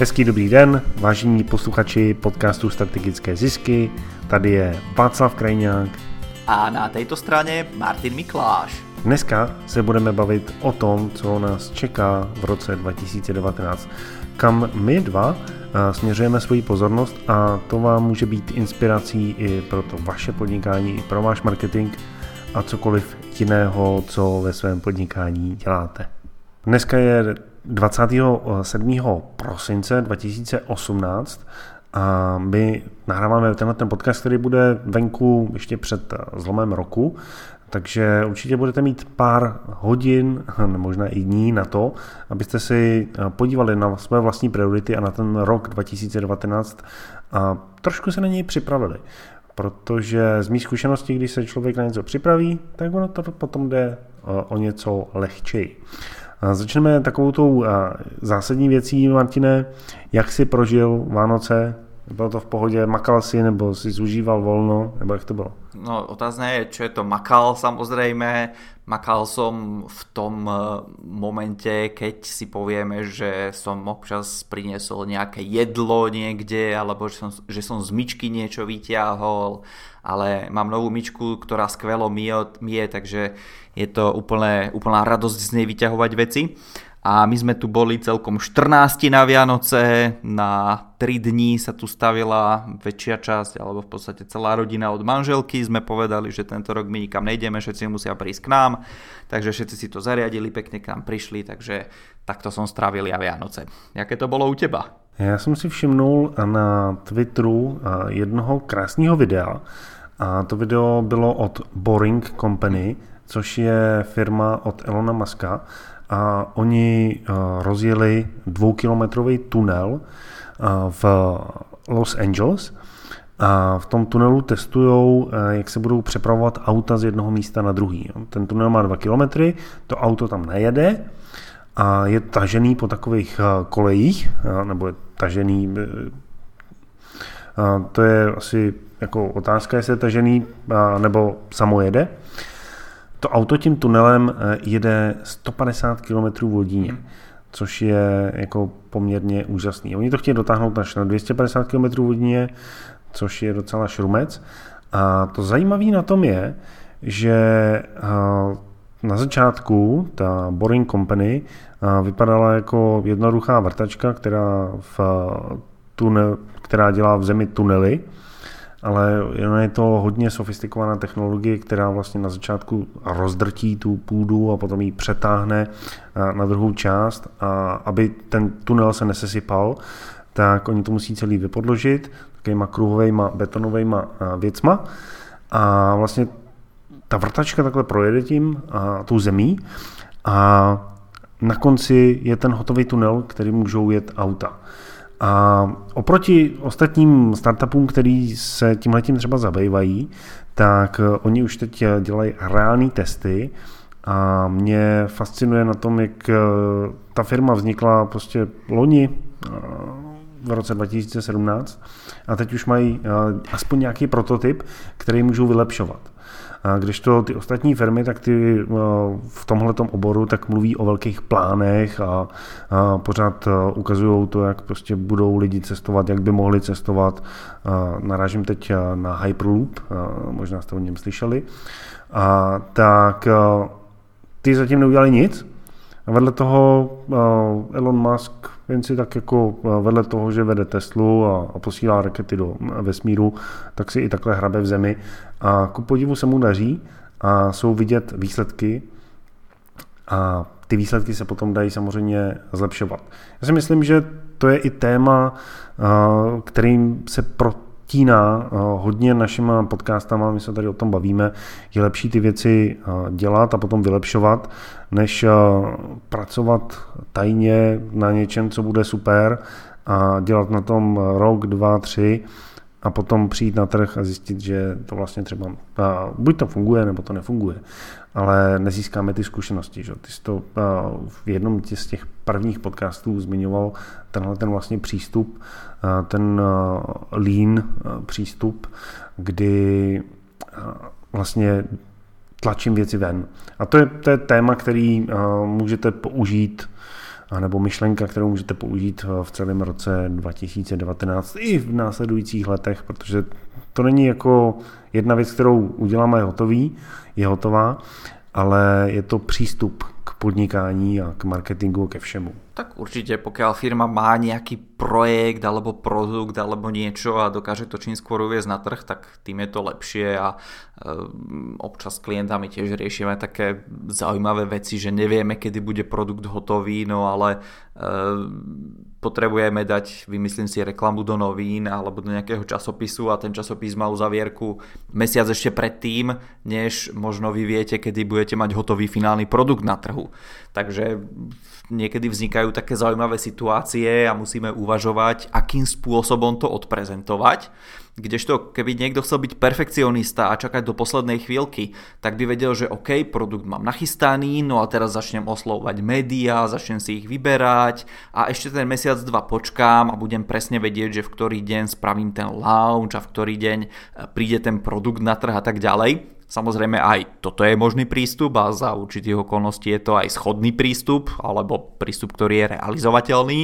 Hezký dobrý den, vážení posluchači podcastu Strategické zisky. Tady je Václav Krajňák. A na této straně Martin Mikláš. Dneska se budeme bavit o tom, co nás čeká v roce 2019, kam my dva směřujeme svoji pozornost a to vám může být inspirací i pro to vaše podnikání, i pro váš marketing a cokoliv jiného, co ve svém podnikání děláte. Dneska je 27. prosince 2018 a my nahráváme tenhle ten podcast, který bude venku ještě před zlomem roku, takže určitě budete mít pár hodin, možná i dní na to, abyste si podívali na své vlastní priority a na ten rok 2019 a trošku se na něj připravili. Protože z mých zkušeností, když se člověk na něco připraví, tak ono to potom jde o něco lehčej. Začneme takovou tou zásadní věcí, Martine, jak si prožil Vánoce, bylo to v pohodě, makal si, nebo si zužíval volno, nebo jak to bylo? No, otázne je, čo je to makal, samozrejme. Makal som v tom eh, momente, keď si povieme, že som občas priniesol nejaké jedlo niekde, alebo že som, že som z myčky niečo vyťahol, ale mám novú myčku, ktorá skvelo mije, mije takže je to úplne, úplná radosť z nej vyťahovať veci. A my sme tu boli celkom 14 na Vianoce, na 3 dní sa tu stavila väčšia časť, alebo v podstate celá rodina od manželky. Sme povedali, že tento rok my nikam nejdeme, všetci musia prísť k nám, takže všetci si to zariadili, pekne k nám prišli, takže takto som strávil ja Vianoce. Jaké to bolo u teba? Já jsem si všimnul na Twitteru jednoho krásného videa. A to video bylo od Boring Company, což je firma od Elona Muska a oni eh, rozjeli dvoukilometrový tunel eh, v Los Angeles a v tom tunelu testují, eh, jak se budou přepravovat auta z jednoho místa na druhý. Ten tunel má dva kilometry, to auto tam nejede a je tažený po takových kolejích, nebo je tažený, to je asi jako otázka, jestli je tažený nebo samo jede to auto tím tunelem eh, jede 150 km v hodině, hmm. což je jako poměrně úžasný. Oni to chtějí dotáhnout až na 250 km v hodině, což je docela šrumec. A to zajímavé na tom je, že eh, na začátku ta Boring Company eh, vypadala jako jednoduchá vrtačka, která, v tunel, která dělá v zemi tunely ale je to hodně sofistikovaná technologie, která vlastně na začátku rozdrtí tu půdu a potom ji přetáhne eh, na druhou část. A aby ten tunel se nesesypal, tak oni to musí celý vypodložit takovýma kruhovými betonovými eh, věcma. A vlastně ta vrtačka takhle projede tím a tou zemí. A na konci je ten hotový tunel, který můžou jet auta. A oproti ostatním startupům, který se tímhletím třeba zabývají, tak eh, oni už teď dělají reální testy. A mě fascinuje na tom, jak eh, ta firma vznikla prostě loni eh, v roce 2017 a teď už mají aspoň nějaký prototyp, který můžou vylepšovat. Když to ty ostatní firmy, tak ty eh, v tomhle oboru tak mluví o velkých plánech a, a pořád eh, ukazují to, jak prostě budou lidi cestovat, jak by mohli cestovat. Narážím teď eh, na Hyperloop, možná jste o něm slyšeli. A, tak ty zatím neudělali nic. A vedle toho Elon Musk jen si tak jako vedle toho, že vede Teslu a, a posílá rakety do vesmíru, tak si i takhle hrabe v zemi. A ku podivu se mu daří a jsou vidět výsledky a ty výsledky se potom dají samozřejmě zlepšovat. Já si myslím, že to je i téma, kterým se pro tíná hodně našima podcastama, my se tady o tom bavíme, je lepší ty věci dělat a potom vylepšovat, než pracovat tajně na něčem, co bude super a dělat na tom rok, dva, tři a potom přijít na trh a zjistit, že to vlastně třeba buď to funguje, nebo to nefunguje, ale nezískáme ty zkušenosti. Že? Ty jsi to v jednom z těch prvních podcastů zmiňoval tenhle ten vlastně přístup, ten lean přístup, kdy vlastně tlačím věci ven. A to je, to je téma, který můžete použít nebo myšlenka, kterou můžete použít v celém roce 2019 i v následujících letech, protože to není jako jedna věc, kterou uděláme hotový, je hotová, ale je to přístup k podnikání a k marketingu, ke všemu. Tak určite, pokiaľ firma má nejaký projekt alebo produkt alebo niečo a dokáže to čím skôr uviezť na trh, tak tým je to lepšie a e, občas s klientami tiež riešime také zaujímavé veci, že nevieme, kedy bude produkt hotový, no ale e, potrebujeme dať, vymyslím si, reklamu do novín alebo do nejakého časopisu a ten časopis má uzavierku mesiac ešte predtým, než možno vy viete, kedy budete mať hotový finálny produkt na trhu. Takže niekedy vznikajú také zaujímavé situácie a musíme uvažovať, akým spôsobom to odprezentovať. Kdežto keby niekto chcel byť perfekcionista a čakať do poslednej chvíľky, tak by vedel, že OK, produkt mám nachystaný, no a teraz začnem oslovovať médiá, začnem si ich vyberať a ešte ten mesiac, dva počkám a budem presne vedieť, že v ktorý deň spravím ten launch a v ktorý deň príde ten produkt na trh a tak ďalej. Samozrejme aj toto je možný prístup a za určitých okolností je to aj schodný prístup alebo prístup, ktorý je realizovateľný.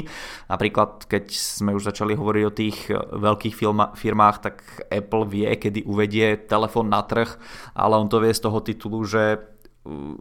Napríklad keď sme už začali hovoriť o tých veľkých firmách, tak Apple vie, kedy uvedie telefón na trh, ale on to vie z toho titulu, že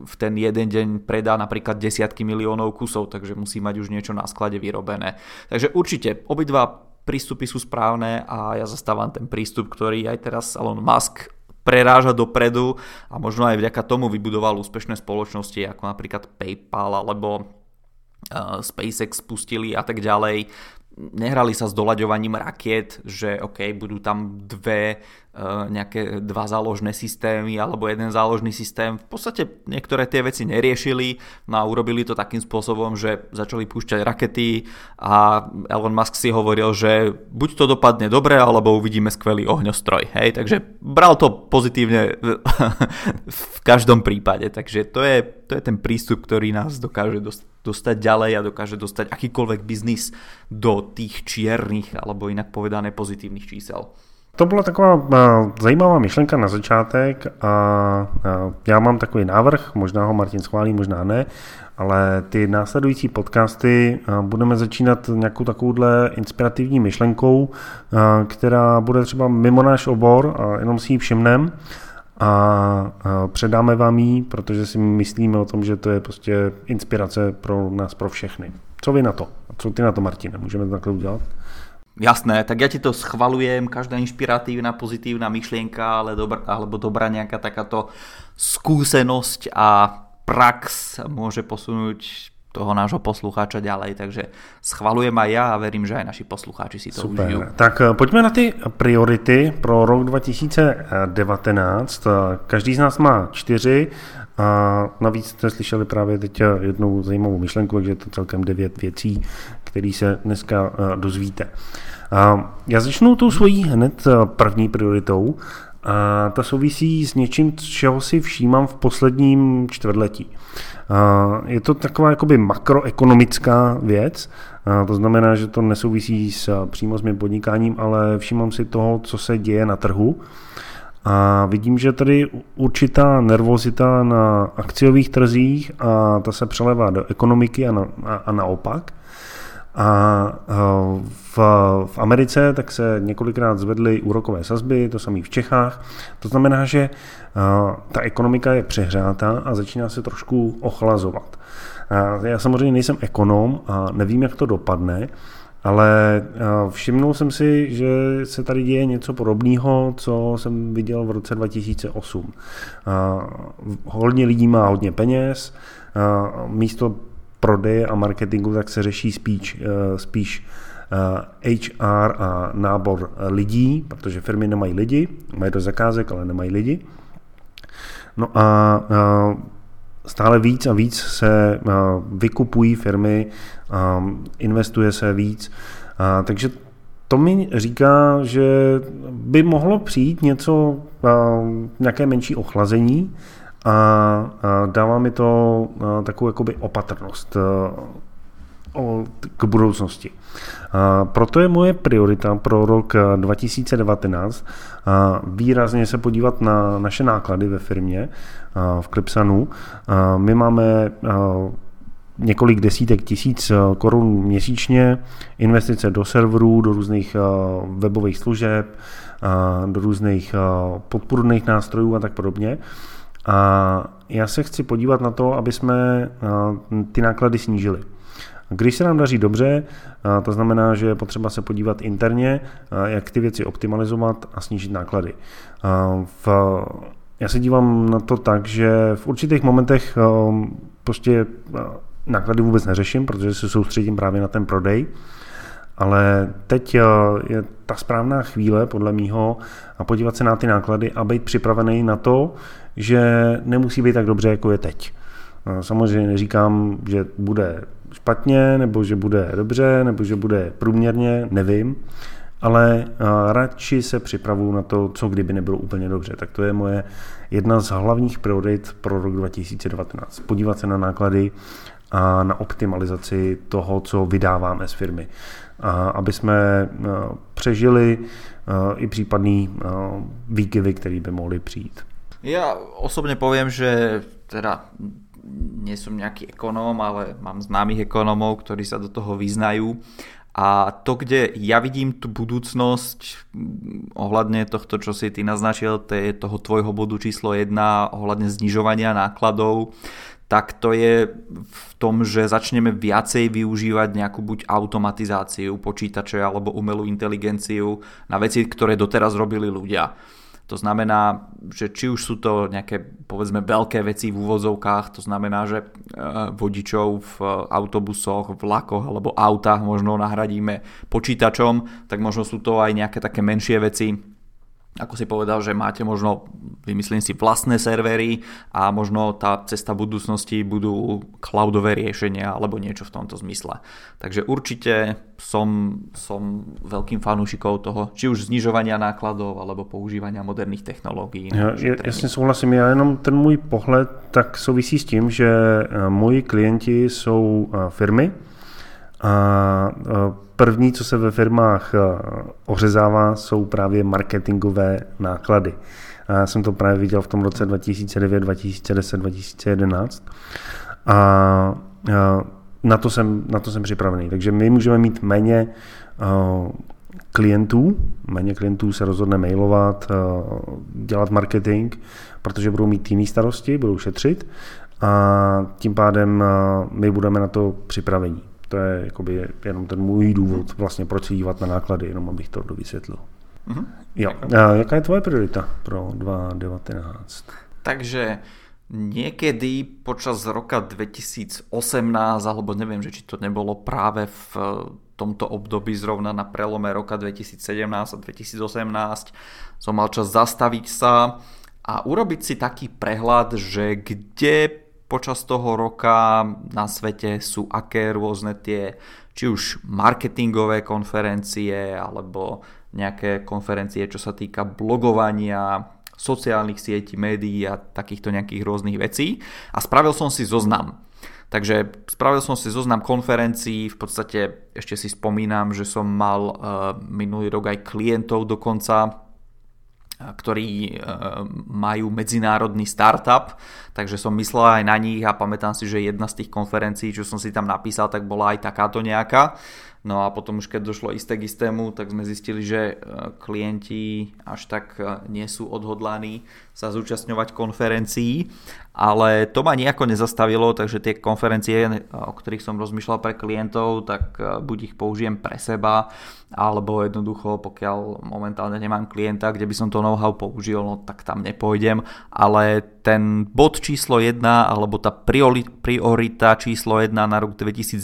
v ten jeden deň predá napríklad desiatky miliónov kusov, takže musí mať už niečo na sklade vyrobené. Takže určite obidva prístupy sú správne a ja zastávam ten prístup, ktorý aj teraz Elon Musk preráža dopredu a možno aj vďaka tomu vybudoval úspešné spoločnosti ako napríklad PayPal alebo uh, SpaceX spustili a tak ďalej. Nehrali sa s doľaďovaním rakiet, že OK, budú tam dve Eh, nejaké dva záložné systémy alebo jeden záložný systém. V podstate niektoré tie veci neriešili no a urobili to takým spôsobom, že začali púšťať rakety a Elon Musk si hovoril, že buď to dopadne dobre, alebo uvidíme skvelý ohňostroj. Hej? Takže bral to pozitívne v každom prípade. Takže to je, to je ten prístup, ktorý nás dokáže dostať ďalej a dokáže dostať akýkoľvek biznis do tých čiernych alebo inak povedané pozitívnych čísel. To byla taková zajímavá myšlenka na začátek a já mám takový návrh, možná ho Martin schválí, možná ne, ale ty následující podcasty budeme začínat nějakou takovouhle inspirativní myšlenkou, která bude třeba mimo náš obor jenom si ji všimnem a předáme vám ji, protože si myslíme o tom, že to je prostě inspirace pro nás, pro všechny. Co vy na to? Co ty na to, Martine? Můžeme to takhle udělat? Jasné, tak ja ti to schvalujem, každá inšpiratívna, pozitívna myšlienka ale dobra, alebo dobrá nejaká takáto skúsenosť a prax môže posunúť toho nášho poslucháča ďalej, takže schvalujem aj ja a verím, že aj naši poslucháči si to Super. užijú. Tak eh, pojďme na ty priority pro rok 2019. Každý z nás má čtyři a navíc jste slyšeli právě teď jednou zajímavou myšlenku, takže je to celkem devět věcí, které se dneska eh, dozvíte. Já začnu tou svojí hned eh, první prioritou a ta souvisí s něčím, čeho si všímám v posledním čtvrtletí. Je to taková jakoby makroekonomická věc, to znamená, že to nesouvisí s, přímo s mým podnikáním, ale všímám si toho, co se děje na trhu. A vidím, že tady určitá nervozita na akciových trzích a ta se přelevá do ekonomiky a, na, a, a naopak. A v, v Americe tak se několikrát zvedly úrokové sazby, to samé v Čechách. To znamená, že ta ekonomika je přehrátá a začíná se trošku ochlazovat. Já samozřejmě nejsem ekonom a nevím, jak to dopadne, ale všimnul jsem si, že se tady děje něco podobného, co jsem viděl v roce 2008. Hodně lidí má hodně peněz, místo prodeje a marketingu, tak se řeší spíš, eh, spíš HR eh, a nábor lidí, protože firmy nemají lidi, mají do zakázek, ale nemají lidi. No a eh, stále víc a víc se vykupují firmy, investuje se víc, takže to mi říká, že by mohlo přijít něco, nějaké menší ochlazení, a dává mi to takovou jakoby opatrnost k budoucnosti. Proto je moje priorita pro rok 2019 výrazně se podívat na naše náklady ve firmě v Clipsanu. My máme několik desítek tisíc korun měsíčně, investice do serverů, do různých webových služeb, do různých podpůrných nástrojů a tak podobně. A já se chci podívat na to, aby jsme ty náklady snížili. Když se nám daří dobře, to znamená, že je potřeba se podívat interně, jak ty věci optimalizovat a snížit náklady. V, já se dívám na to tak, že v určitých momentech prostě náklady vůbec neřeším, protože se soustředím právě na ten prodej. Ale teď je ta správná chvíle, podle mýho, a podívat se na ty náklady a být připravený na to, že nemusí být tak dobře, jako je teď. Samozřejmě neříkám, že bude špatně, nebo že bude dobře, nebo že bude průměrně, nevím, ale radši se připravuju na to, co kdyby nebylo úplně dobře. Tak to je moje jedna z hlavních priorit pro rok 2019. Podívat se na náklady a na optimalizaci toho, co vydáváme z firmy. A aby jsme přežili i případný výkyvy, které by mohly přijít. Ja osobne poviem, že teda nie som nejaký ekonóm, ale mám známych ekonómov, ktorí sa do toho vyznajú. A to, kde ja vidím tú budúcnosť ohľadne tohto, čo si ty naznačil, to je toho tvojho bodu číslo 1 ohľadne znižovania nákladov, tak to je v tom, že začneme viacej využívať nejakú buď automatizáciu počítače alebo umelú inteligenciu na veci, ktoré doteraz robili ľudia. To znamená, že či už sú to nejaké povedzme veľké veci v úvozovkách, to znamená, že e, vodičov v autobusoch, vlakoch alebo autách možno nahradíme počítačom, tak možno sú to aj nejaké také menšie veci, ako si povedal, že máte možno, vymyslím si, vlastné servery a možno tá cesta budúcnosti budú cloudové riešenia alebo niečo v tomto zmysle. Takže určite som, som veľkým fanúšikou toho, či už znižovania nákladov alebo používania moderných technológií. Ja, jasně souhlasím, já jenom ten můj pohled tak souvisí s tím, že eh, moji klienti jsou eh, firmy a eh, První, co se ve firmách ořezává, jsou právě marketingové náklady. A já jsem to právě viděl v tom roce 2009, 2010, 2011. A na to jsem, na to jsem připravený. Takže my můžeme mít méně eh, klientů, méně klientů se rozhodne mailovat, eh, dělat marketing, protože budou mít jiné starosti, budou šetřit a tím pádem my budeme na to připravení. To je jakoby jenom ten můj důvod, vlastně proč se dívat na náklady, jenom abych to dovysvětlil. Mm-hmm. Jo. A jaká je tvoje priorita pro 2019? Takže niekedy počas roka 2018, alebo neviem, že či to nebolo práve v tomto období zrovna na prelome roka 2017 a 2018, som mal čas zastaviť sa a urobiť si taký prehľad, že kde počas toho roka na svete sú aké rôzne tie či už marketingové konferencie alebo nejaké konferencie, čo sa týka blogovania, sociálnych sietí, médií a takýchto nejakých rôznych vecí a spravil som si zoznam. Takže spravil som si zoznam konferencií, v podstate ešte si spomínam, že som mal uh, minulý rok aj klientov dokonca, ktorí e, majú medzinárodný startup, takže som myslel aj na nich a pamätám si, že jedna z tých konferencií, čo som si tam napísal, tak bola aj takáto nejaká. No a potom už keď došlo isté k istému, tak sme zistili, že e, klienti až tak e, nie sú odhodlaní sa zúčastňovať konferencií, ale to ma nejako nezastavilo, takže tie konferencie, e, o ktorých som rozmýšľal pre klientov, tak buď ich použijem pre seba, alebo jednoducho, pokiaľ momentálne nemám klienta, kde by som to know-how použil, no tak tam nepôjdem, ale ten bod číslo 1, alebo tá priorita číslo 1 na rok 2019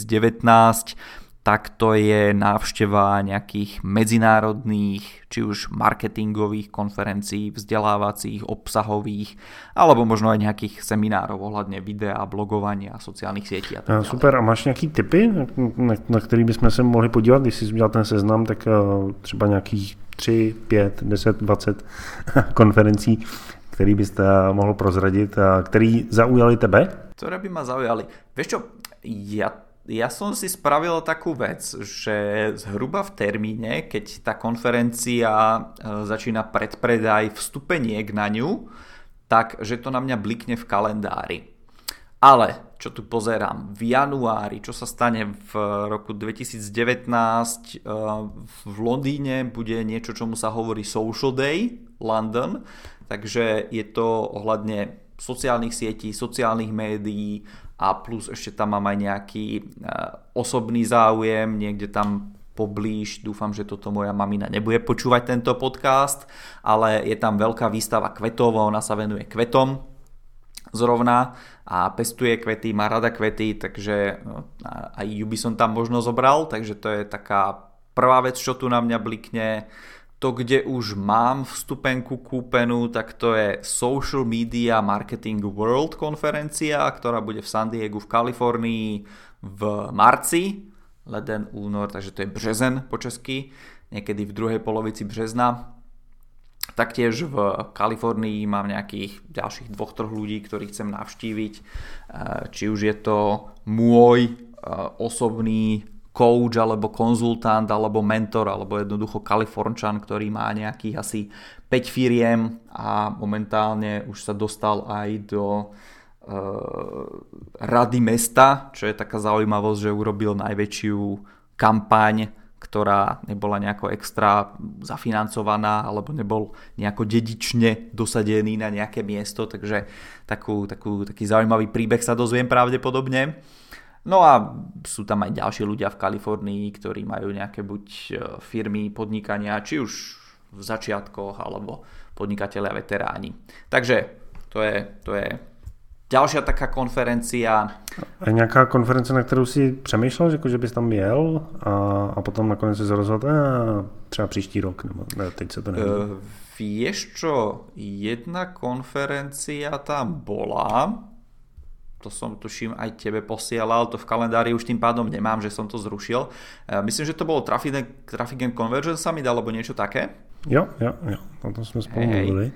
tak to je návšteva nejakých medzinárodných, či už marketingových konferencií, vzdelávacích, obsahových, alebo možno aj nejakých seminárov ohľadne videa, blogovania, sociálnych sietí a tak ďalej. Super, a máš nějaký typy, na, na který bychom se mohli podívat, když jsi udělal ten seznam, tak uh, třeba nějakých 3, 5, 10, 20 konferencí, který byste mohl prozradit a který zaujali tebe? Ktoré by ma zaujali? Vieš čo, ja ja som si spravil takú vec, že zhruba v termíne, keď tá konferencia e, začína predpredaj vstupeniek na ňu, tak že to na mňa blikne v kalendári. Ale čo tu pozerám, v januári, čo sa stane v roku 2019 eh, v Londýne bude niečo, čomu sa hovorí Social Day London, takže je to ohľadne sociálnych sietí, sociálnych médií a plus ešte tam mám aj nejaký eh, osobný záujem, niekde tam poblíž. Dúfam, že toto moja mamina nebude počúvať tento podcast, ale je tam veľká výstava kvetov, ona sa venuje kvetom zrovna a pestuje kvety, má rada kvety, takže no, aj ju by som tam možno zobral, takže to je taká prvá vec, čo tu na mňa blikne. To, kde už mám vstupenku kúpenú, tak to je Social Media Marketing World konferencia, ktorá bude v San Diego v Kalifornii v marci leden, únor, takže to je březen po česky, niekedy v druhej polovici března. Taktiež v Kalifornii mám nejakých ďalších dvoch, troch ľudí, ktorých chcem navštíviť. E, či už je to môj e, osobný coach alebo konzultant alebo mentor alebo jednoducho Kalifornčan, ktorý má nejakých asi 5 firiem a momentálne už sa dostal aj do Eh, rady mesta, čo je taká zaujímavosť, že urobil najväčšiu kampaň, ktorá nebola nejako extra zafinancovaná alebo nebol nejako dedične dosadený na nejaké miesto, takže takú, takú, taký zaujímavý príbeh sa dozviem pravdepodobne. No a sú tam aj ďalší ľudia v Kalifornii, ktorí majú nejaké buď eh, firmy, podnikania, či už v začiatkoch, alebo podnikatelia veteráni. Takže to je, to je Ďalšia taká konferencia. A nějaká konference, na kterou si přemýšlel, že, že bys tam jel a, a potom nakonec si rozhodl, a třeba příští rok, nebo ne, teď se to neví. Uh, vieš čo, jedna konferencia tam bola, to som tuším aj tebe posielal, to v kalendári už tým pádom nemám, že som to zrušil. Uh, myslím, že to bolo Traffic, Traffic and Conversion Summit alebo niečo také. Jo, jo, jo, o tom sme spolu hey. mluvili.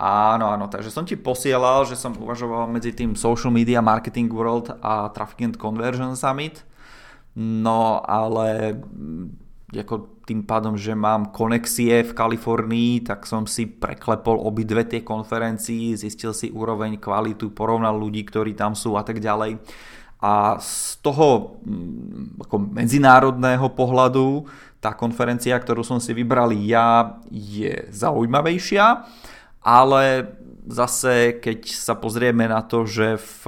Áno, áno, takže som ti posielal, že som uvažoval medzi tým Social Media Marketing World a Traffic and Conversion Summit. No ale mm, ako tým pádom, že mám konexie v Kalifornii, tak som si preklepol obidve tie konferencii, zistil si úroveň, kvalitu, porovnal ľudí, ktorí tam sú a tak ďalej. A z toho mm, ako medzinárodného pohľadu tá konferencia, ktorú som si vybral ja, je zaujímavejšia ale zase keď sa pozrieme na to, že v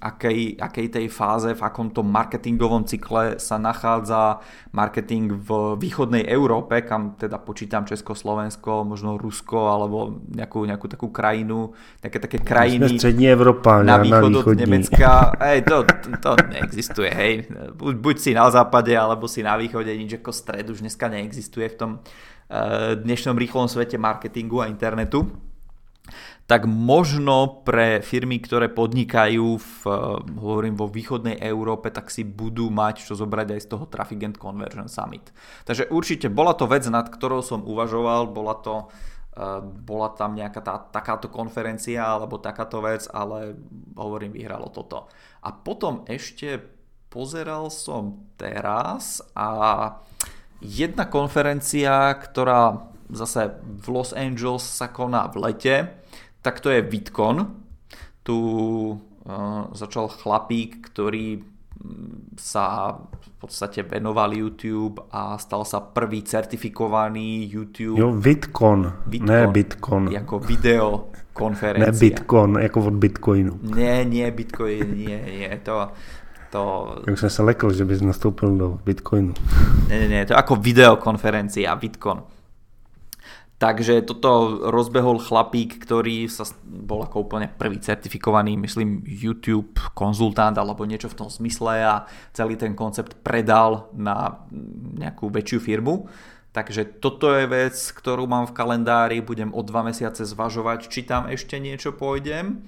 akej, akej tej fáze, v akom tom marketingovom cykle sa nachádza marketing v východnej Európe, kam teda počítam Československo, možno Rusko alebo nejakú, nejakú takú krajinu, nejaké také krajiny střední Európa, na východ od Nemecka. Hej, to, to neexistuje, hej. Buď, buď si na západe, alebo si na východe, nič ako stred už dneska neexistuje v tom Eh, dnešnom rýchlom svete marketingu a internetu, tak možno pre firmy, ktoré podnikajú v, eh, hovorím, vo východnej Európe, tak si budú mať čo zobrať aj z toho Traffic and Conversion Summit. Takže určite bola to vec, nad ktorou som uvažoval, bola to eh, bola tam nejaká tá, takáto konferencia alebo takáto vec, ale hovorím, vyhralo toto. A potom ešte pozeral som teraz a Jedna konferencia, ktorá zase v Los Angeles sa koná v lete, tak to je VidCon. Tu uh, začal chlapík, ktorý mm, sa v podstate venoval YouTube a stal sa prvý certifikovaný YouTube. Jo, VidCon, ne Bitcoin. Jako video konferencia. Ne Bitcoin, jako od Bitcoinu. Ne, nie Bitcoin, nie, nie. To, to... Jak som sa lekol, že by si nastoupil do Bitcoinu. Nie, nie, nie, to je ako videokonferencia Bitcoin. Takže toto rozbehol chlapík, ktorý sa bol ako úplne prvý certifikovaný, myslím, YouTube konzultant alebo niečo v tom smysle a celý ten koncept predal na nejakú väčšiu firmu. Takže toto je vec, ktorú mám v kalendári, budem o dva mesiace zvažovať, či tam ešte niečo pôjdem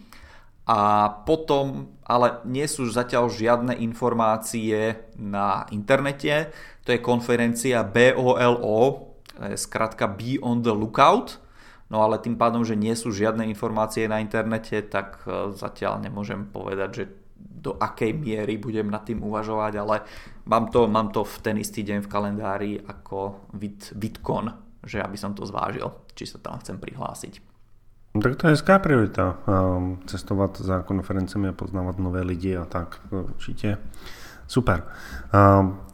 a potom ale nie sú zatiaľ žiadne informácie na internete. To je konferencia BOLO, skratka Be on the Lookout. No ale tým pádom, že nie sú žiadne informácie na internete, tak e, zatiaľ nemôžem povedať, že do akej miery budem nad tým uvažovať, ale mám to, mám to v ten istý deň v kalendári ako vid, VidCon, že aby som to zvážil, či sa tam chcem prihlásiť. No, tak to je hezká priorita. Ehm, cestovat za konferencemi a poznávat nové lidi a tak. Určitě super.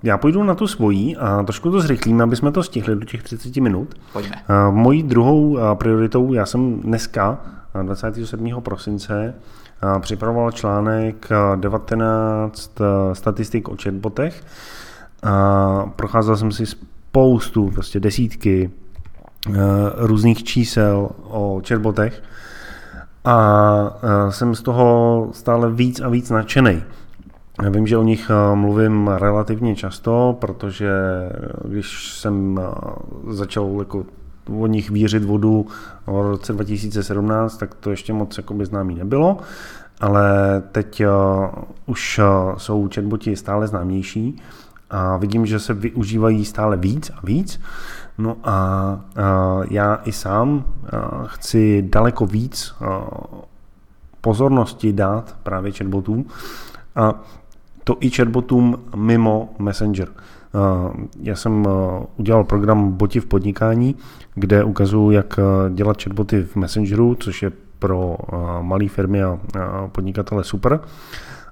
Já půjdu na tu svojí a trošku to zrychlíme, aby jsme to stihli do těch 30 minut. Pojďme. Mojí druhou prioritou, já jsem dneska, 27. prosince, připravoval článek 19 statistik o chatbotech. Procházel jsem si spoustu, prostě desítky různých čísel o chatbotech a jsem z toho stále víc a víc nadšený. Já vím, že o nich eh, mluvím relativně často, protože když jsem začal jako o nich vířit vodu v roce 2017, tak to ještě moc jakoby známý nebylo, ale teď už jsou chatboti stále známější a vidím, že se využívají stále víc a víc. No a já i sám chci daleko víc pozornosti dát právě chatbotům a to i chatbotům mimo Messenger. Já jsem udělal program Boti v podnikání, kde ukazuju, jak dělat chatboty v Messengeru, což je pro malé firmy a podnikatele super.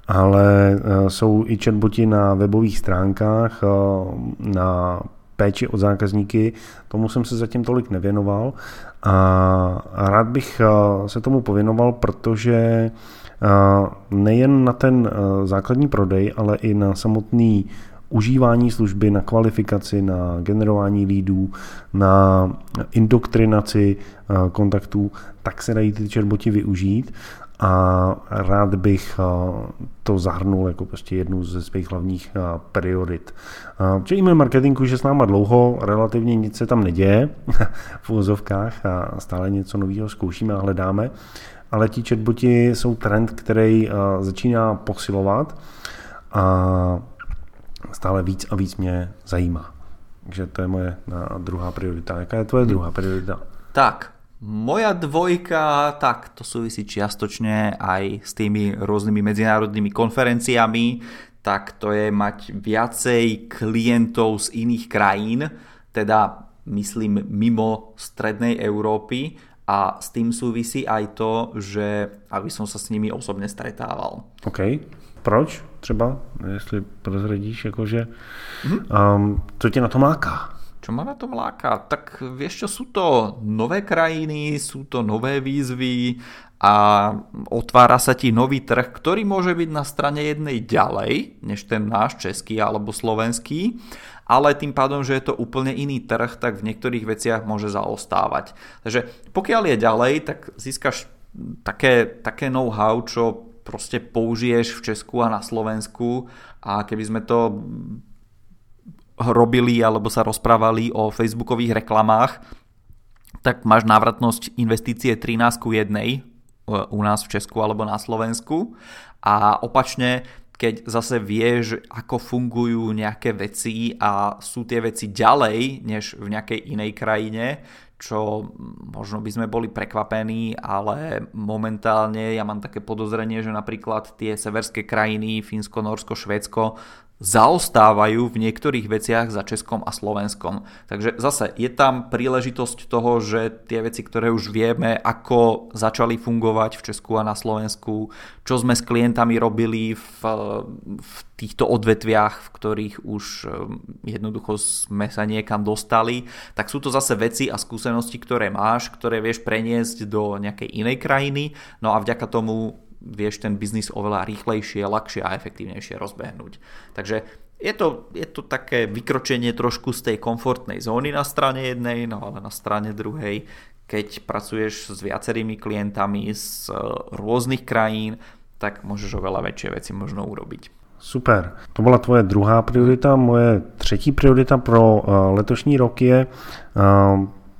Ale jsou i chatboti na webových stránkách, na péči o zákazníky, tomu jsem se zatím tolik nevěnoval. A rád bych eh, se tomu pověnoval, protože eh, nejen na ten eh, základní prodej, ale i na samotný užívání služby, na kvalifikaci, na generování lídů, na indoktrinaci kontaktů, tak se dají ty chatboti využít a rád bych to zahrnul jako prostě jednu ze svých hlavních priorit. Protože e-mail marketingu už je s náma dlouho, relativně nic se tam neděje v úvozovkách a stále něco nového zkoušíme a hledáme, ale ti chatboti jsou trend, který začíná posilovat a stále víc a víc mě zajímá. Takže to je moje druhá priorita. Jaká je tvoje druhá priorita? Tak, moja dvojka, tak to súvisí čiastočne aj s tými rôznymi medzinárodnými konferenciami, tak to je mať viacej klientov z iných krajín, teda myslím mimo strednej Európy a s tým súvisí aj to, že aby som sa s nimi osobne stretával. OK. Proč třeba, jestli prozradíš, jakože, mm-hmm. um, co tě na to máká? Čo ma na tom láka? Tak vieš čo, sú to nové krajiny, sú to nové výzvy a otvára sa ti nový trh, ktorý môže byť na strane jednej ďalej, než ten náš český alebo slovenský, ale tým pádom, že je to úplne iný trh, tak v niektorých veciach môže zaostávať. Takže pokiaľ je ďalej, tak získaš také, také know-how, čo proste použiješ v Česku a na Slovensku a keby sme to robili alebo sa rozprávali o facebookových reklamách, tak máš návratnosť investície 13 ku 1 e, u nás v Česku alebo na Slovensku. A opačne keď zase vieš, ako fungujú nejaké veci a sú tie veci ďalej než v nejakej inej krajine, čo možno by sme boli prekvapení, ale momentálne ja mám také podozrenie, že napríklad tie severské krajiny, Fínsko, Norsko, Švédsko zaostávajú v niektorých veciach za Českom a Slovenskom. Takže zase je tam príležitosť toho, že tie veci, ktoré už vieme, ako začali fungovať v Česku a na Slovensku, čo sme s klientami robili v, v týchto odvetviach, v ktorých už eh, jednoducho sme sa niekam dostali, tak sú to zase veci a skúsenosti, ktoré máš, ktoré vieš preniesť do nejakej inej krajiny, no a vďaka tomu vieš ten biznis oveľa rýchlejšie, ľahšie a efektívnejšie rozbehnúť. Takže je to, je to také vykročenie trošku z tej komfortnej zóny na strane jednej, no ale na strane druhej, keď pracuješ s viacerými klientami z e, rôznych krajín, tak môžeš oveľa väčšie veci možno urobiť. Super. To byla tvoje druhá priorita. Moje třetí priorita pro e, letošní rok je e,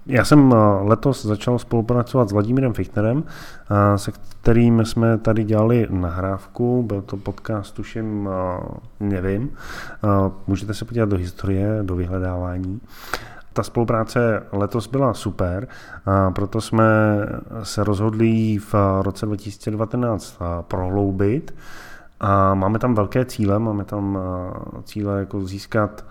já jsem eh, letos začal spolupracovat s Vladimírem Fichtnerem, eh, se kterým jsme tady dělali nahrávku, byl to podcast, tuším, eh, nevím, můžete se podívat do historie, do vyhledávání. Ta spolupráce letos byla super, proto jsme se rozhodli v roce 2019 prohloubit. A máme tam velké cíle, máme tam cíle jako získat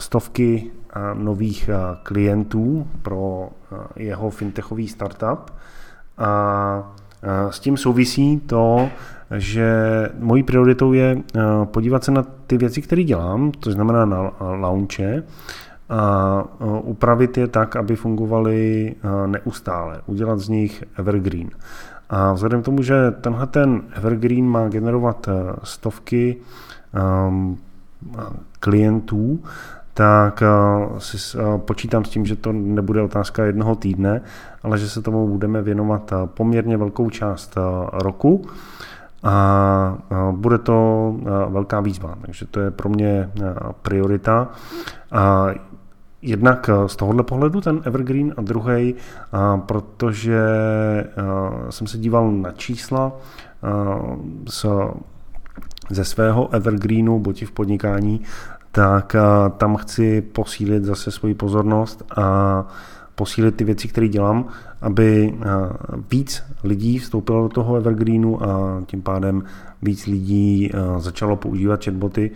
stovky nových klientů pro jeho fintechový startup a s tím souvisí to, že mojí prioritou je podívat se na ty věci, které dělám, to znamená na launche, a upravit je tak, aby fungovaly neustále, udělat z nich evergreen. A vzhledem k tomu, že tenhle ten evergreen má generovat stovky um, klientů, tak si počítám s tím, že to nebude otázka jednoho týdne, ale že se tomu budeme věnovat poměrně velkou část roku a bude to velká výzva, takže to je pro mě priorita. A jednak z tohohle pohledu ten Evergreen a druhý, protože jsem se díval na čísla z, ze svého Evergreenu, boti v podnikání, tak tam chci posílit zase svoji pozornost a posílit ty věci, které dělám, aby víc lidí vstoupilo do toho Evergreenu a tím pádem víc lidí začalo používat chatboty.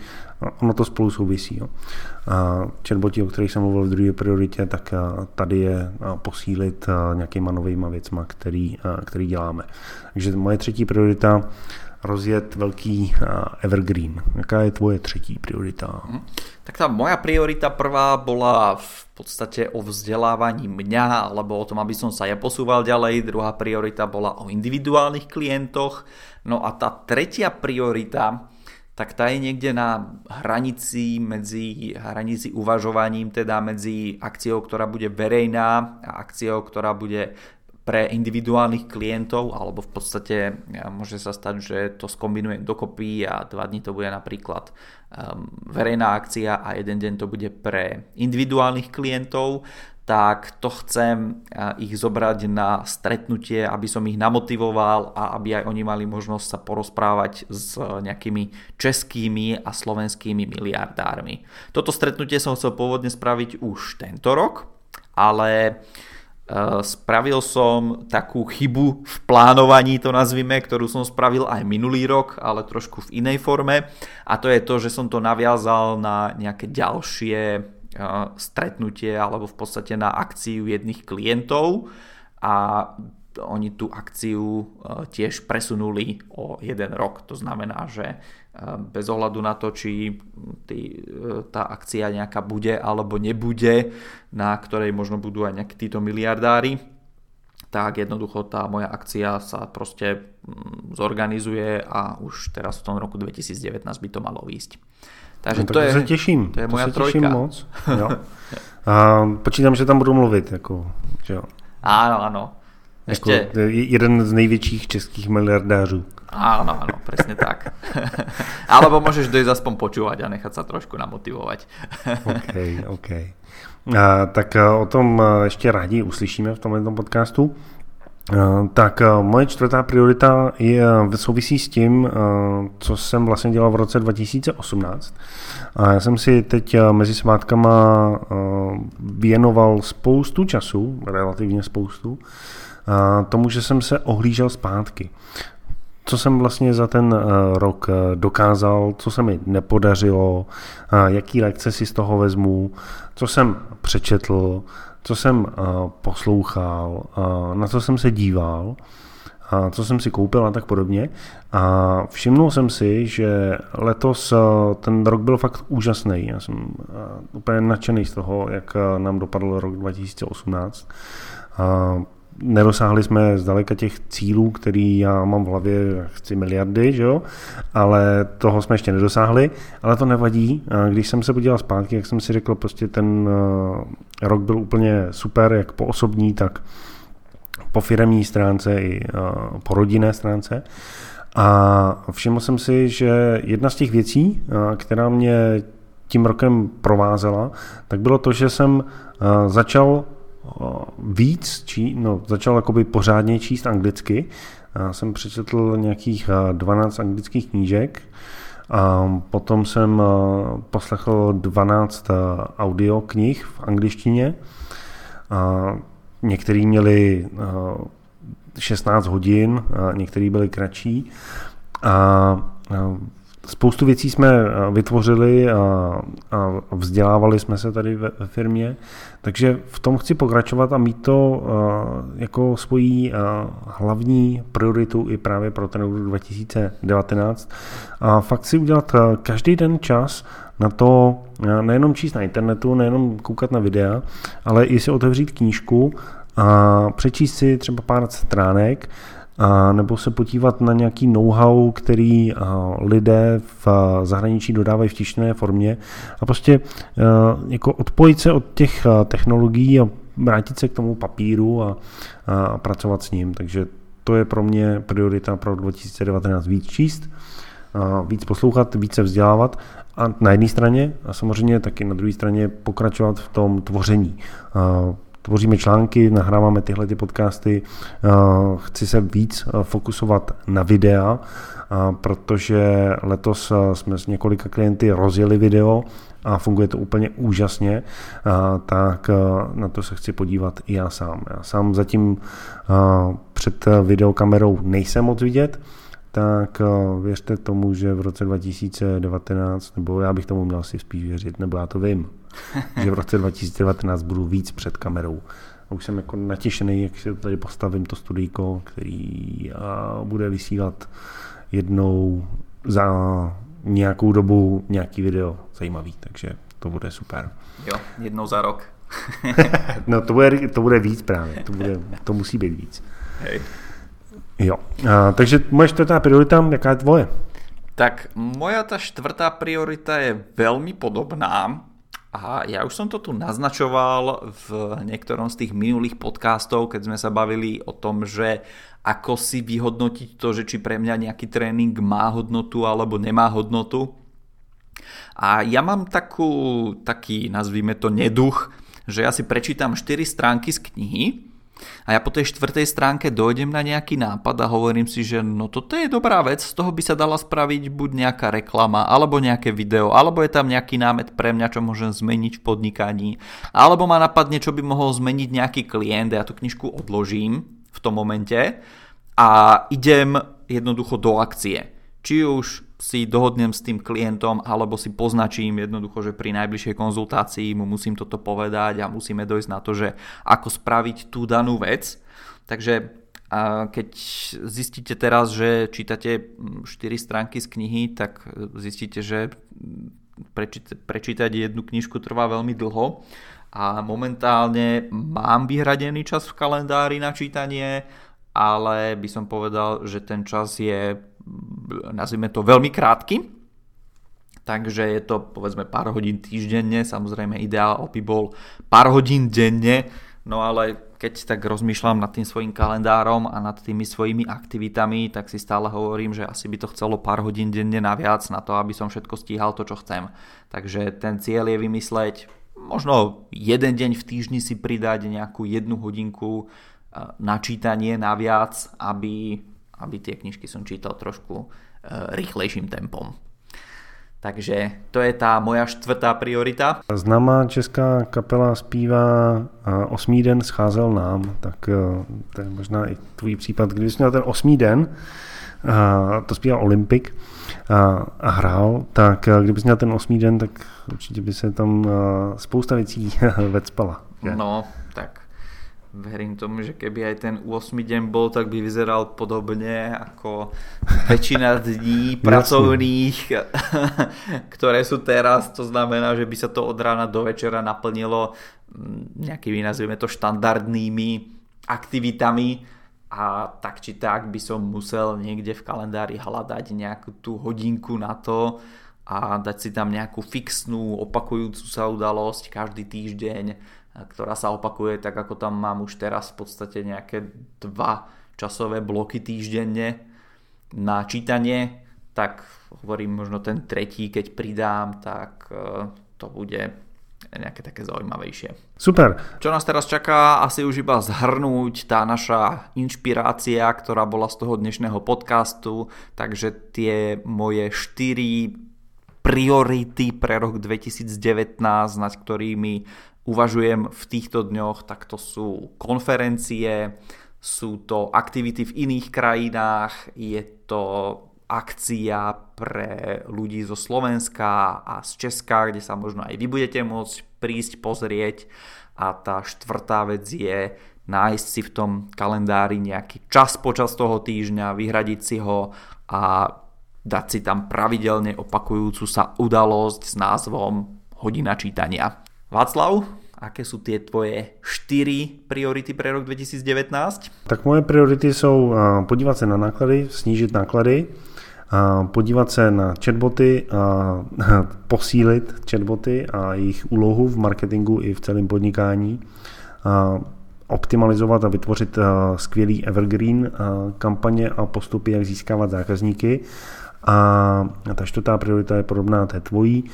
Ono to spolu souvisí. Jo. Chatboty, o kterých jsem mluvil v druhé prioritě, tak tady je posílit nějakýma novýma věcma, který, který děláme. Takže moje třetí priorita rozjet velký evergreen. Jaká je tvoje třetí priorita? Mhm. Tak tá moja priorita prvá bola v podstate o vzdelávaní mňa, alebo o tom, aby som sa ja posúval ďalej. Druhá priorita bola o individuálnych klientoch. No a tá tretia priorita, tak tá je niekde na hranici medzi hranici uvažovaním, teda medzi akciou, ktorá bude verejná a akciou, ktorá bude pre individuálnych klientov, alebo v podstate môže sa stať, že to skombinujem dokopy a dva dní to bude napríklad um, verejná akcia a jeden deň to bude pre individuálnych klientov, tak to chcem ich zobrať na stretnutie, aby som ich namotivoval a aby aj oni mali možnosť sa porozprávať s nejakými českými a slovenskými miliardármi. Toto stretnutie som chcel pôvodne spraviť už tento rok, ale uh, Eh, spravil som takú chybu v plánovaní, to nazvime, ktorú som spravil aj minulý rok, ale trošku v inej forme. A to je to, že som to naviazal na nejaké ďalšie eh, stretnutie alebo v podstate na akciu jedných klientov a oni tú akciu eh, tiež presunuli o jeden rok. To znamená, že bez ohľadu na to, či tý, tá akcia nejaká bude alebo nebude, na ktorej možno budú aj nejakí títo miliardári, tak jednoducho tá moja akcia sa proste zorganizuje a už teraz v tom roku 2019 by to malo výjsť. Takže no, to, je, se těším. To je moja to se trojka. moc. Jo. A počítám, že tam budu mluvit. Jako, že jo. Áno, áno. Jako jeden z největších českých miliardářů. Áno, áno, presne tak. Alebo môžeš dojsť aspoň počúvať a nechať sa trošku namotivovať. OK, OK. A, tak o tom ještě rádi uslyšíme v tomto podcastu. Tak moje čtvrtá priorita je, souvisí s tím, co jsem vlastně dělal v roce 2018. A já jsem si teď mezi svátkama věnoval spoustu času, relativně spoustu, tomu, že jsem se ohlížel zpátky co jsem vlastně za ten eh, rok eh, dokázal, co se mi nepodařilo, eh, jaký lekce si z toho vezmu, co jsem přečetl, co jsem poslouchal, na co jsem se díval, co jsem si koupil a tak podobně. A všimnul jsem si, že letos ten rok byl fakt úžasný. Já jsem úplně nadšený z toho, jak nám dopadl rok 2018 nedosáhli jsme zdaleka těch cílů, který já mám v hlavě, chci miliardy, že jo? ale toho jsme ještě nedosáhli, ale to nevadí. Když jsem se podíval zpátky, jak jsem si řekl, prostě ten eh, rok byl úplně super, jak po osobní, tak po firemní stránce i eh, po rodinné stránce. A všiml jsem si, že jedna z těch věcí, eh, která mě tím rokem provázela, tak bylo to, že jsem začal víc, či, no, začal jakoby pořádně číst anglicky. Já jsem přečetl nějakých 12 anglických knížek, a potom jsem poslechl 12 audio knih v angličtině. A některý měli 16 hodin, některý byli kratší. A spoustu věcí jsme eh, vytvořili a, a vzdělávali jsme se tady ve, ve firmě, takže v tom chci pokračovat a mít to uh, jako svoji uh, hlavní prioritu i právě pro ten rok 2019. A fakt si udělat každý den čas na to nejenom číst na internetu, nejenom koukat na videa, ale i si otevřít knížku a přečíst si třeba pár stránek, a nebo se podívat na nějaký know-how, který lidé v zahraničí dodávají v tištěné formě. A prostě jako odpojit se od těch technologií a vrátit se k tomu papíru a, a pracovat s ním. Takže to je pro mě priorita pro 2019 víc číst, víc poslouchat, více vzdělávat a na jedné straně a samozřejmě taky na druhé straně pokračovat v tom tvoření tvoříme články, nahráváme tyhle ty podcasty, eh, chci se víc eh, fokusovat na videa, eh, protože letos jsme s několika klienty rozjeli video a funguje to úplně úžasně, tak na to se chci podívat i já sám. Já sám zatím před videokamerou nejsem moc vidět, tak věřte tomu, že v roce 2019, nebo já bych tomu měl si spíš věřit, nebo já to vím, že v roce 2019 budu víc před kamerou. A už jsem jako natěšený, jak si tady postavím to studijko, který bude vysílat jednou za nějakou dobu nějaký video zajímavý, takže to bude super. Jo, jednou za rok. no to bude, to bude víc právě, to, bude, to musí být víc. Hej. Jo, a, takže moje čtvrtá priorita, jaká je tvoje? Tak moja ta čtvrtá priorita je veľmi podobná. A ja už som to tu naznačoval v niektorom z tých minulých podcastov, keď sme sa bavili o tom, že ako si vyhodnotiť to, že či pre mňa nejaký tréning má hodnotu alebo nemá hodnotu. A ja mám takú, taký, nazvíme to, neduch, že ja si prečítam 4 stránky z knihy a ja po tej štvrtej stránke dojdem na nejaký nápad a hovorím si, že no toto je dobrá vec, z toho by sa dala spraviť buď nejaká reklama, alebo nejaké video, alebo je tam nejaký námet pre mňa, čo môžem zmeniť v podnikaní, alebo ma napadne, čo by mohol zmeniť nejaký klient ja tú knižku odložím v tom momente a idem jednoducho do akcie. Či už si dohodnem s tým klientom alebo si poznačím jednoducho, že pri najbližšej konzultácii mu musím toto povedať a musíme dojsť na to, že ako spraviť tú danú vec. Takže keď zistíte teraz, že čítate 4 stránky z knihy, tak zistíte, že prečítať jednu knižku trvá veľmi dlho a momentálne mám vyhradený čas v kalendári na čítanie, ale by som povedal, že ten čas je nazvime to veľmi krátky, takže je to povedzme pár hodín týždenne, samozrejme ideál by bol pár hodín denne, no ale keď tak rozmýšľam nad tým svojim kalendárom a nad tými svojimi aktivitami, tak si stále hovorím, že asi by to chcelo pár hodín denne naviac na to, aby som všetko stíhal to, čo chcem. Takže ten cieľ je vymysleť možno jeden deň v týždni si pridať nejakú jednu hodinku eh, načítanie naviac, aby aby tie knižky som čítal trošku e, rýchlejším tempom. Takže to je tá moja štvrtá priorita. Známá česká kapela zpívá Osmý den scházel nám, tak e, to je možná i tvůj případ. Kdybys měl ten osmý den, to zpíval Olympik a, a hrál, tak e, kdybys měl ten osmý den, tak určitě by se tam spousta věcí vecpala. No, verím tomu, že keby aj ten 8 deň bol, tak by vyzeral podobne ako väčšina dní pracovných, ktoré sú teraz. To znamená, že by sa to od rána do večera naplnilo mm, nejakými, nazvime to, štandardnými aktivitami. A tak či tak by som musel niekde v kalendári hľadať nejakú tú hodinku na to a dať si tam nejakú fixnú, opakujúcu sa udalosť každý týždeň, ktorá sa opakuje tak ako tam mám už teraz v podstate nejaké dva časové bloky týždenne na čítanie, tak hovorím možno ten tretí, keď pridám, tak e, to bude nejaké také zaujímavejšie. Super. Čo nás teraz čaká, asi už iba zhrnúť tá naša inšpirácia, ktorá bola z toho dnešného podcastu, takže tie moje štyri priority pre rok 2019, nad ktorými uvažujem v týchto dňoch, tak to sú konferencie, sú to aktivity v iných krajinách, je to akcia pre ľudí zo Slovenska a z Česka, kde sa možno aj vy budete môcť prísť pozrieť. A tá štvrtá vec je nájsť si v tom kalendári nejaký čas počas toho týždňa, vyhradiť si ho a dať si tam pravidelne opakujúcu sa udalosť s názvom Hodina čítania. Václav, aké jsou ty tvoje čtyři priority pro rok 2019? Tak moje priority jsou podívat se na náklady, snížit náklady, podívat se na chatboty a posílit chatboty a jejich úlohu v marketingu i v celém podnikání, optimalizovat a vytvořit skvělý evergreen kampaně a postupy, jak získávat zákazníky. A ta čtvrtá priorita je podobná té tvojí.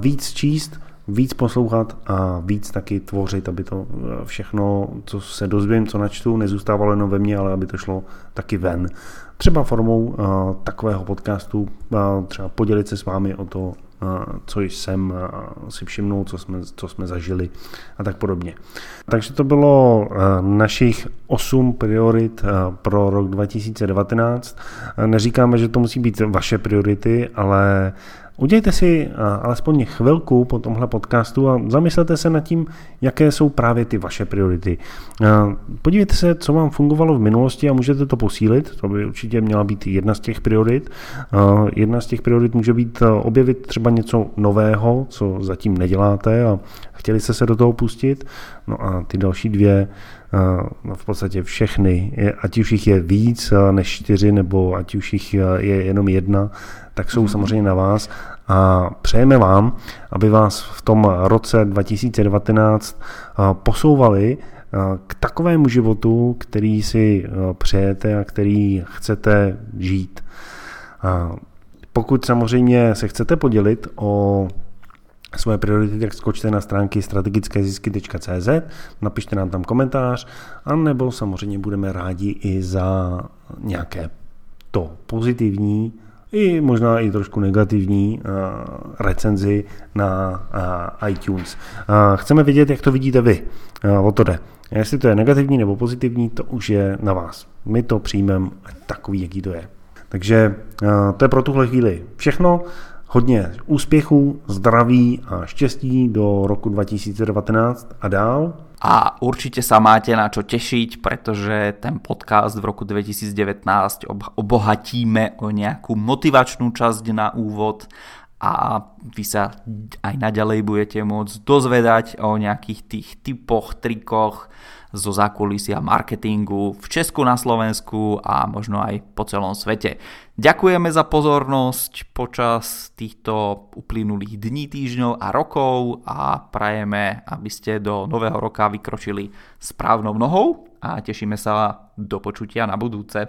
Víc číst, víc poslouchat a víc taky tvořit, aby to eh, všechno, co se dozvím, co načtu, nezůstávalo jenom ve mně, ale aby to šlo taky ven. Třeba formou uh, takového podcastu, uh, třeba podělit se s vámi o to, co jsem si všimnul, co jsme, co jsme zažili a tak podobně. Takže to bylo našich 8 priorit pro rok 2019. Uh, neříkáme, že to musí být vaše priority, ale Udějte si alespoň chvilku po tomhle podcastu a zamyslete se nad tím, jaké jsou právě ty vaše priority. Podívejte se, co vám fungovalo v minulosti a můžete to posílit. To by určitě měla být jedna z těch priorit. Jedna z těch priorit může být objevit třeba něco nového, co zatím neděláte a chtěli jste se do toho pustit. No a ty další dvě no v podstatě všechny, ať už jich je víc než čtyři, nebo ať už jich je jenom jedna, tak jsou mm-hmm. samozřejmě na vás a přejeme vám, aby vás v tom roce 2019 posouvali k takovému životu, který si přejete a který chcete žít. Pokud samozřejmě se chcete podělit o svoje priority, tak skočte na stránky strategickézisky.cz, napište nám tam komentář, anebo samozřejmě budeme rádi i za nějaké to pozitivní i možná i trošku negativní uh, recenzi na uh, iTunes. Uh, chceme vidět, jak to vidíte vy. O to jde. Jestli to je negativní nebo pozitivní, to už je na vás. My to přijmeme takový, jaký to je. Takže to je pro tuhle chvíli všechno. Hodně úspěchů, zdraví a štěstí do roku 2019 a dál. A určite sa máte na čo tešiť, pretože ten podcast v roku 2019 obohatíme o nejakú motivačnú časť na úvod a vy sa aj naďalej budete môcť dozvedať o nejakých tých typoch, trikoch, zo zákulisia marketingu v Česku, na Slovensku a možno aj po celom svete. Ďakujeme za pozornosť počas týchto uplynulých dní, týždňov a rokov a prajeme, aby ste do nového roka vykročili správnou nohou a tešíme sa do počutia na budúce.